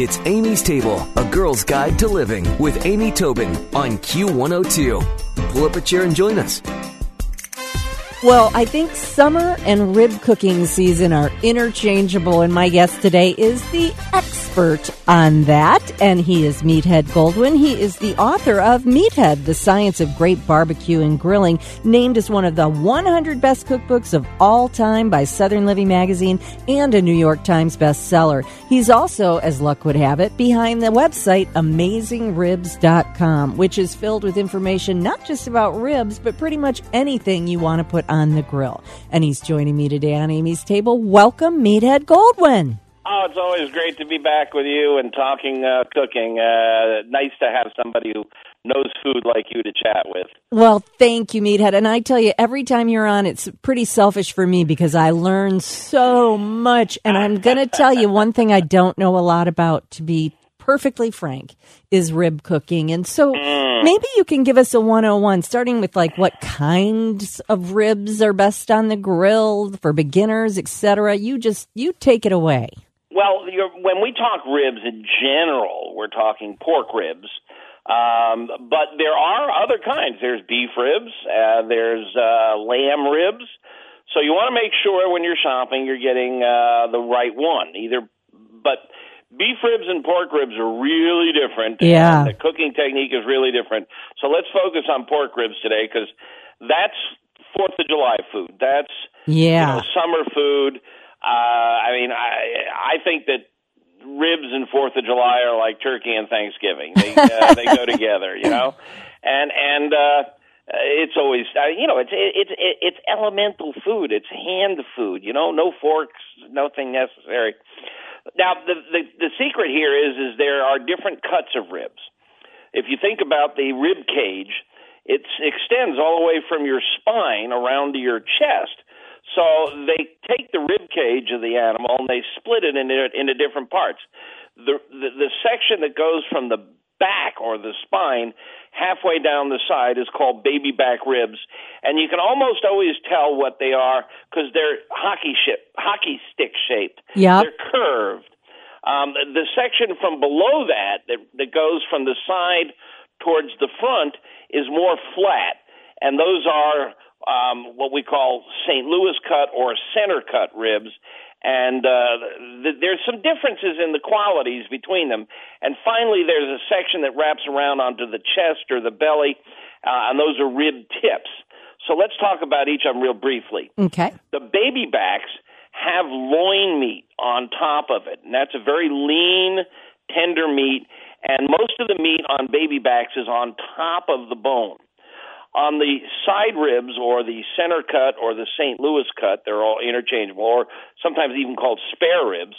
It's Amy's Table, a girl's guide to living with Amy Tobin on Q102. Pull up a chair and join us. Well, I think summer and rib cooking season are interchangeable, and my guest today is the expert on that, and he is Meathead Goldwyn. He is the author of Meathead, The Science of Great Barbecue and Grilling, named as one of the 100 best cookbooks of all time by Southern Living Magazine and a New York Times bestseller. He's also, as luck would have it, behind the website AmazingRibs.com, which is filled with information not just about ribs, but pretty much anything you want to put on the grill. And he's joining me today on Amy's Table. Welcome, Meathead Goldwyn. Oh, it's always great to be back with you and talking uh, cooking. Uh, nice to have somebody who knows food like you to chat with. Well, thank you, Meathead. And I tell you, every time you're on, it's pretty selfish for me because I learn so much. And I'm going to tell you one thing I don't know a lot about, to be perfectly frank, is rib cooking. And so Mm. maybe you can give us a 101, starting with like what kinds of ribs are best on the grill for beginners, etc. You just, you take it away. Well, you're, when we talk ribs in general, we're talking pork ribs. Um, but there are other kinds. There's beef ribs. Uh, there's uh, lamb ribs. So you want to make sure when you're shopping you're getting uh, the right one. Either, but beef ribs and pork ribs are really different. Yeah. The cooking technique is really different. So let's focus on pork ribs today because that's Fourth of July food. That's you Yeah. know, summer food. Uh, I mean, I I think that ribs and Fourth of July are like turkey and Thanksgiving. They uh, they go together, you know, and and uh, it's always uh, you know it's it's it's elemental food. It's hand food, you know, no forks, nothing necessary. Now the the the secret here is is there are different cuts of ribs. If you think about the rib cage, it extends all the way from your spine around to your chest. So they take the rib cage of the animal and they split it into, into different parts. The, the the section that goes from the back or the spine halfway down the side is called baby back ribs, and you can almost always tell what they are because they're hockey ship hockey stick shaped. Yep. They're curved. Um, the section from below that, that that goes from the side towards the front is more flat, and those are um, what we call St. Louis cut or center cut ribs. And uh, th- there's some differences in the qualities between them. And finally, there's a section that wraps around onto the chest or the belly, uh, and those are rib tips. So let's talk about each of them real briefly. Okay. The baby backs have loin meat on top of it, and that's a very lean, tender meat. And most of the meat on baby backs is on top of the bone. On the side ribs or the center cut or the St. Louis cut, they're all interchangeable, or sometimes even called spare ribs.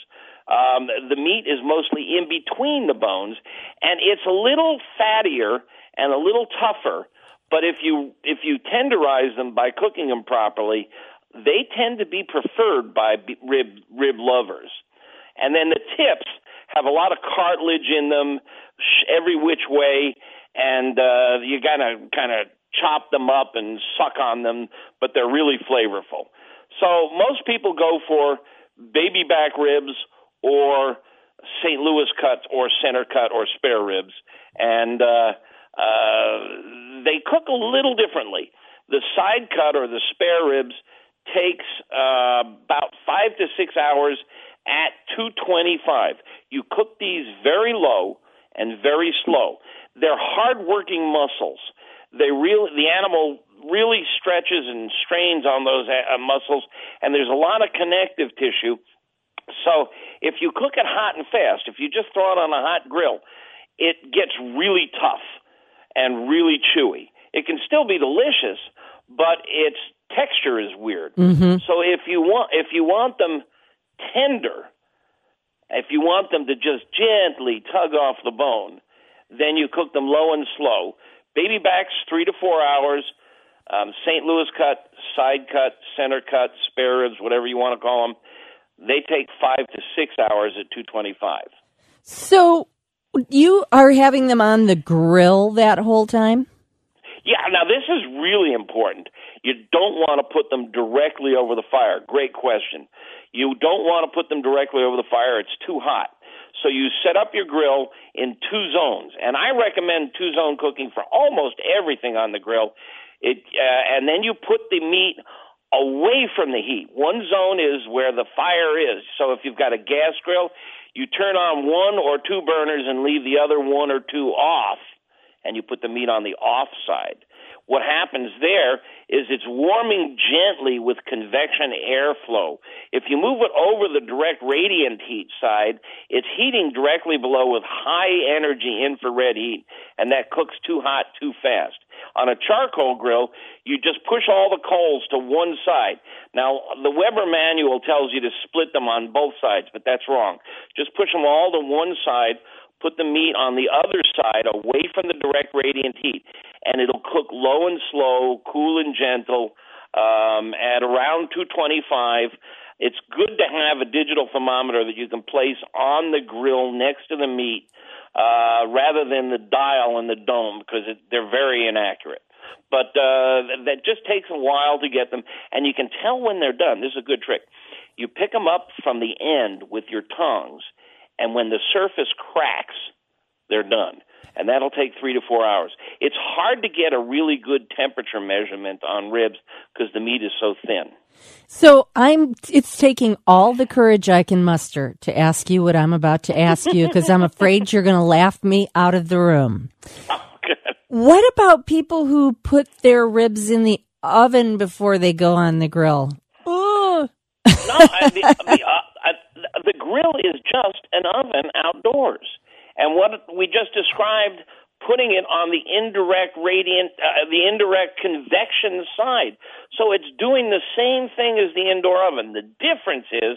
Um, the meat is mostly in between the bones, and it's a little fattier and a little tougher. But if you if you tenderize them by cooking them properly, they tend to be preferred by rib rib lovers. And then the tips have a lot of cartilage in them, every which way, and uh, you gotta kind of chop them up and suck on them, but they're really flavorful. So most people go for baby back ribs or St. Louis cut or center cut or spare ribs, and uh, uh, they cook a little differently. The side cut or the spare ribs takes uh, about five to six hours at 225. You cook these very low and very slow. They're hard-working muscles. They really the animal really stretches and strains on those uh, muscles, and there's a lot of connective tissue. So if you cook it hot and fast, if you just throw it on a hot grill, it gets really tough and really chewy. It can still be delicious, but its texture is weird. Mm-hmm. So if you want if you want them tender, if you want them to just gently tug off the bone, then you cook them low and slow. Baby backs three to four hours. Um, St. Louis cut, side cut, center cut, spare ribs, whatever you want to call them. They take five to six hours at 225. So you are having them on the grill that whole time? Yeah, now this is really important. You don't want to put them directly over the fire. Great question. You don't want to put them directly over the fire. It's too hot. So you set up your grill in two zones, and I recommend two zone cooking for almost everything on the grill. It uh, and then you put the meat away from the heat. One zone is where the fire is. So if you've got a gas grill, you turn on one or two burners and leave the other one or two off, and you put the meat on the off side. What happens there is it's warming gently with convection airflow. If you move it over the direct radiant heat side, it's heating directly below with high energy infrared heat, and that cooks too hot too fast. On a charcoal grill, you just push all the coals to one side. Now, the Weber manual tells you to split them on both sides, but that's wrong. Just push them all to one side put the meat on the other side away from the direct radiant heat, and it'll cook low and slow, cool and gentle um, at around 225. It's good to have a digital thermometer that you can place on the grill next to the meat uh, rather than the dial in the dome because it, they're very inaccurate. But uh, that just takes a while to get them, and you can tell when they're done. This is a good trick. You pick them up from the end with your tongues and when the surface cracks, they're done. And that'll take three to four hours. It's hard to get a really good temperature measurement on ribs because the meat is so thin. So I'm. It's taking all the courage I can muster to ask you what I'm about to ask you because I'm afraid you're going to laugh me out of the room. Oh, what about people who put their ribs in the oven before they go on the grill? no, I, the, the, uh, the grill is just an oven outdoors. And what we just described, putting it on the indirect radiant, uh, the indirect convection side. So it's doing the same thing as the indoor oven. The difference is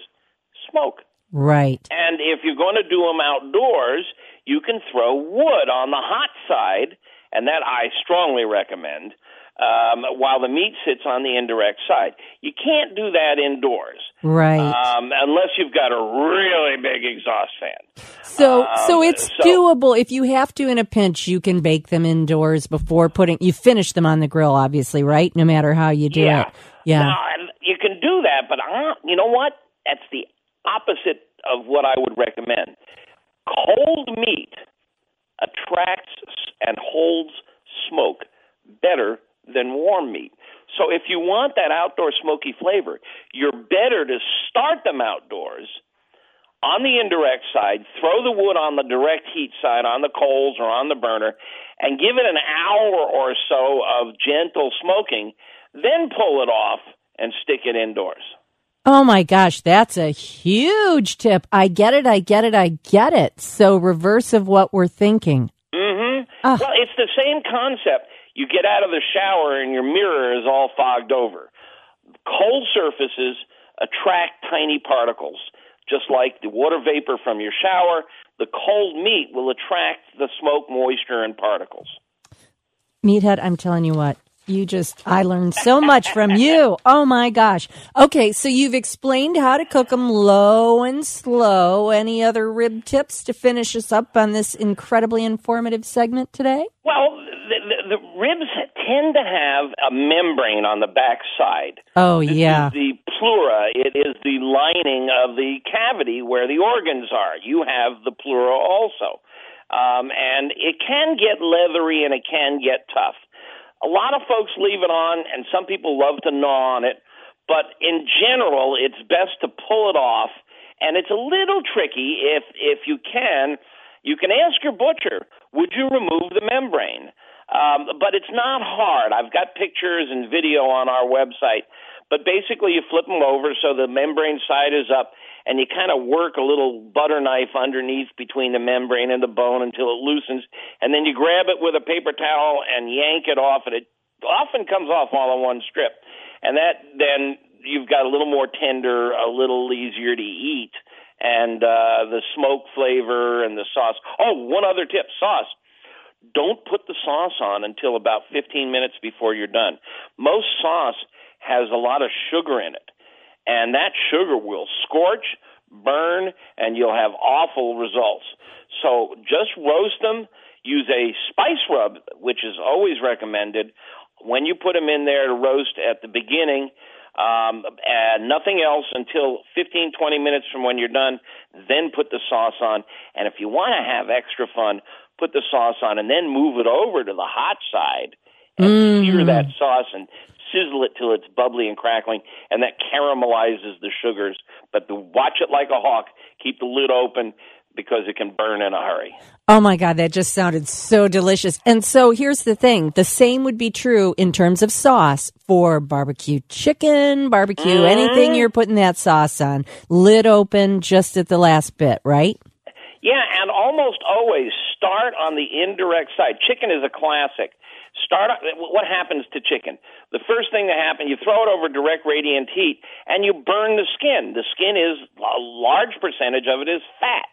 smoke. Right. And if you're going to do them outdoors, you can throw wood on the hot side, and that I strongly recommend um, while the meat sits on the indirect side. You can't do that indoors, right? Um, unless you've got a really big exhaust fan. So, um, so it's so, doable. If you have to in a pinch, you can bake them indoors before putting. You finish them on the grill, obviously, right? No matter how you do yeah. it. Yeah, you can do that, but uh, you know what? That's the opposite of what I would recommend. Cold meat attracts and holds smoke better than warm meat. So if you want that outdoor smoky flavor, you're better to start them outdoors on the indirect side, throw the wood on the direct heat side on the coals or on the burner, and give it an hour or so of gentle smoking, then pull it off and stick it indoors. Oh my gosh, that's a huge tip. I get it, I get it, I get it. So reverse of what we're thinking. Mm-hmm. Well, it's the same concept. You get out of the shower and your mirror is all fogged over. Cold surfaces attract tiny particles, just like the water vapor from your shower. The cold meat will attract the smoke, moisture, and particles. Meathead, I'm telling you what, you just, I learned so much from you. Oh my gosh. Okay, so you've explained how to cook them low and slow. Any other rib tips to finish us up on this incredibly informative segment today? Well, the, the, the ribs tend to have a membrane on the back side. Oh, this yeah. the pleura. It is the lining of the cavity where the organs are. You have the pleura also. Um, and it can get leathery and it can get tough. A lot of folks leave it on, and some people love to gnaw on it. But in general, it's best to pull it off. And it's a little tricky if if you can. You can ask your butcher, would you remove the membrane? Um, but it's not hard. I've got pictures and video on our website. But basically, you flip them over so the membrane side is up, and you kind of work a little butter knife underneath between the membrane and the bone until it loosens, and then you grab it with a paper towel and yank it off, and it often comes off all in one strip. And that then you've got a little more tender, a little easier to eat, and uh, the smoke flavor and the sauce. Oh, one other tip: sauce. Don't put the sauce on until about 15 minutes before you're done. Most sauce has a lot of sugar in it and that sugar will scorch, burn, and you'll have awful results. So just roast them. Use a spice rub, which is always recommended when you put them in there to roast at the beginning. Um, and nothing else until 15, 20 minutes from when you're done. Then put the sauce on. And if you want to have extra fun, put the sauce on and then move it over to the hot side and mm. sear that sauce and sizzle it till it's bubbly and crackling, and that caramelizes the sugars. But the, watch it like a hawk. Keep the lid open because it can burn in a hurry. Oh my God, that just sounded so delicious. And so here's the thing the same would be true in terms of sauce for barbecue chicken, barbecue, mm-hmm. anything you're putting that sauce on. Lid open just at the last bit, right? Yeah, and almost always start on the indirect side. Chicken is a classic. Start. What happens to chicken? The first thing that happens, you throw it over direct radiant heat, and you burn the skin. The skin is a large percentage of it is fat.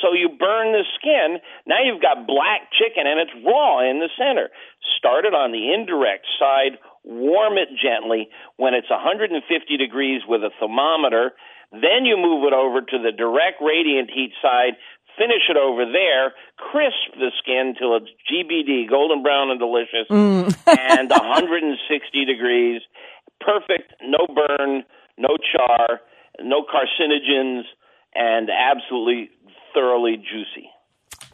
So you burn the skin. Now you've got black chicken and it's raw in the center. Start it on the indirect side. Warm it gently when it's 150 degrees with a thermometer. Then you move it over to the direct radiant heat side finish it over there, crisp the skin till it's GBD, golden brown and delicious, mm. and 160 degrees, perfect, no burn, no char, no carcinogens, and absolutely thoroughly juicy.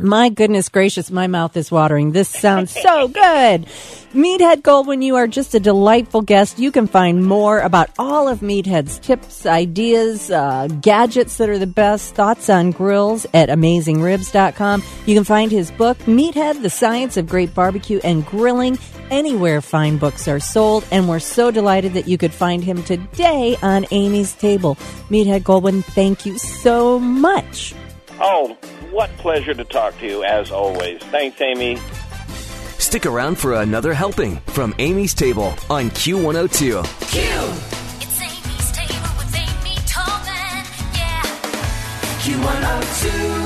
My goodness gracious, my mouth is watering. This sounds so good. Meathead Goldwyn, you are just a delightful guest. You can find more about all of Meathead's tips, ideas, uh, gadgets that are the best, thoughts on grills at AmazingRibs.com. You can find his book, Meathead, The Science of Great Barbecue and Grilling, anywhere fine books are sold. And we're so delighted that you could find him today on Amy's Table. Meathead Goldwyn, thank you so much. Oh, what pleasure to talk to you, as always. Thanks, Amy. Stick around for another helping from Amy's Table on Q102. Q! It's Amy's Table with Amy Tobin, yeah. Q102.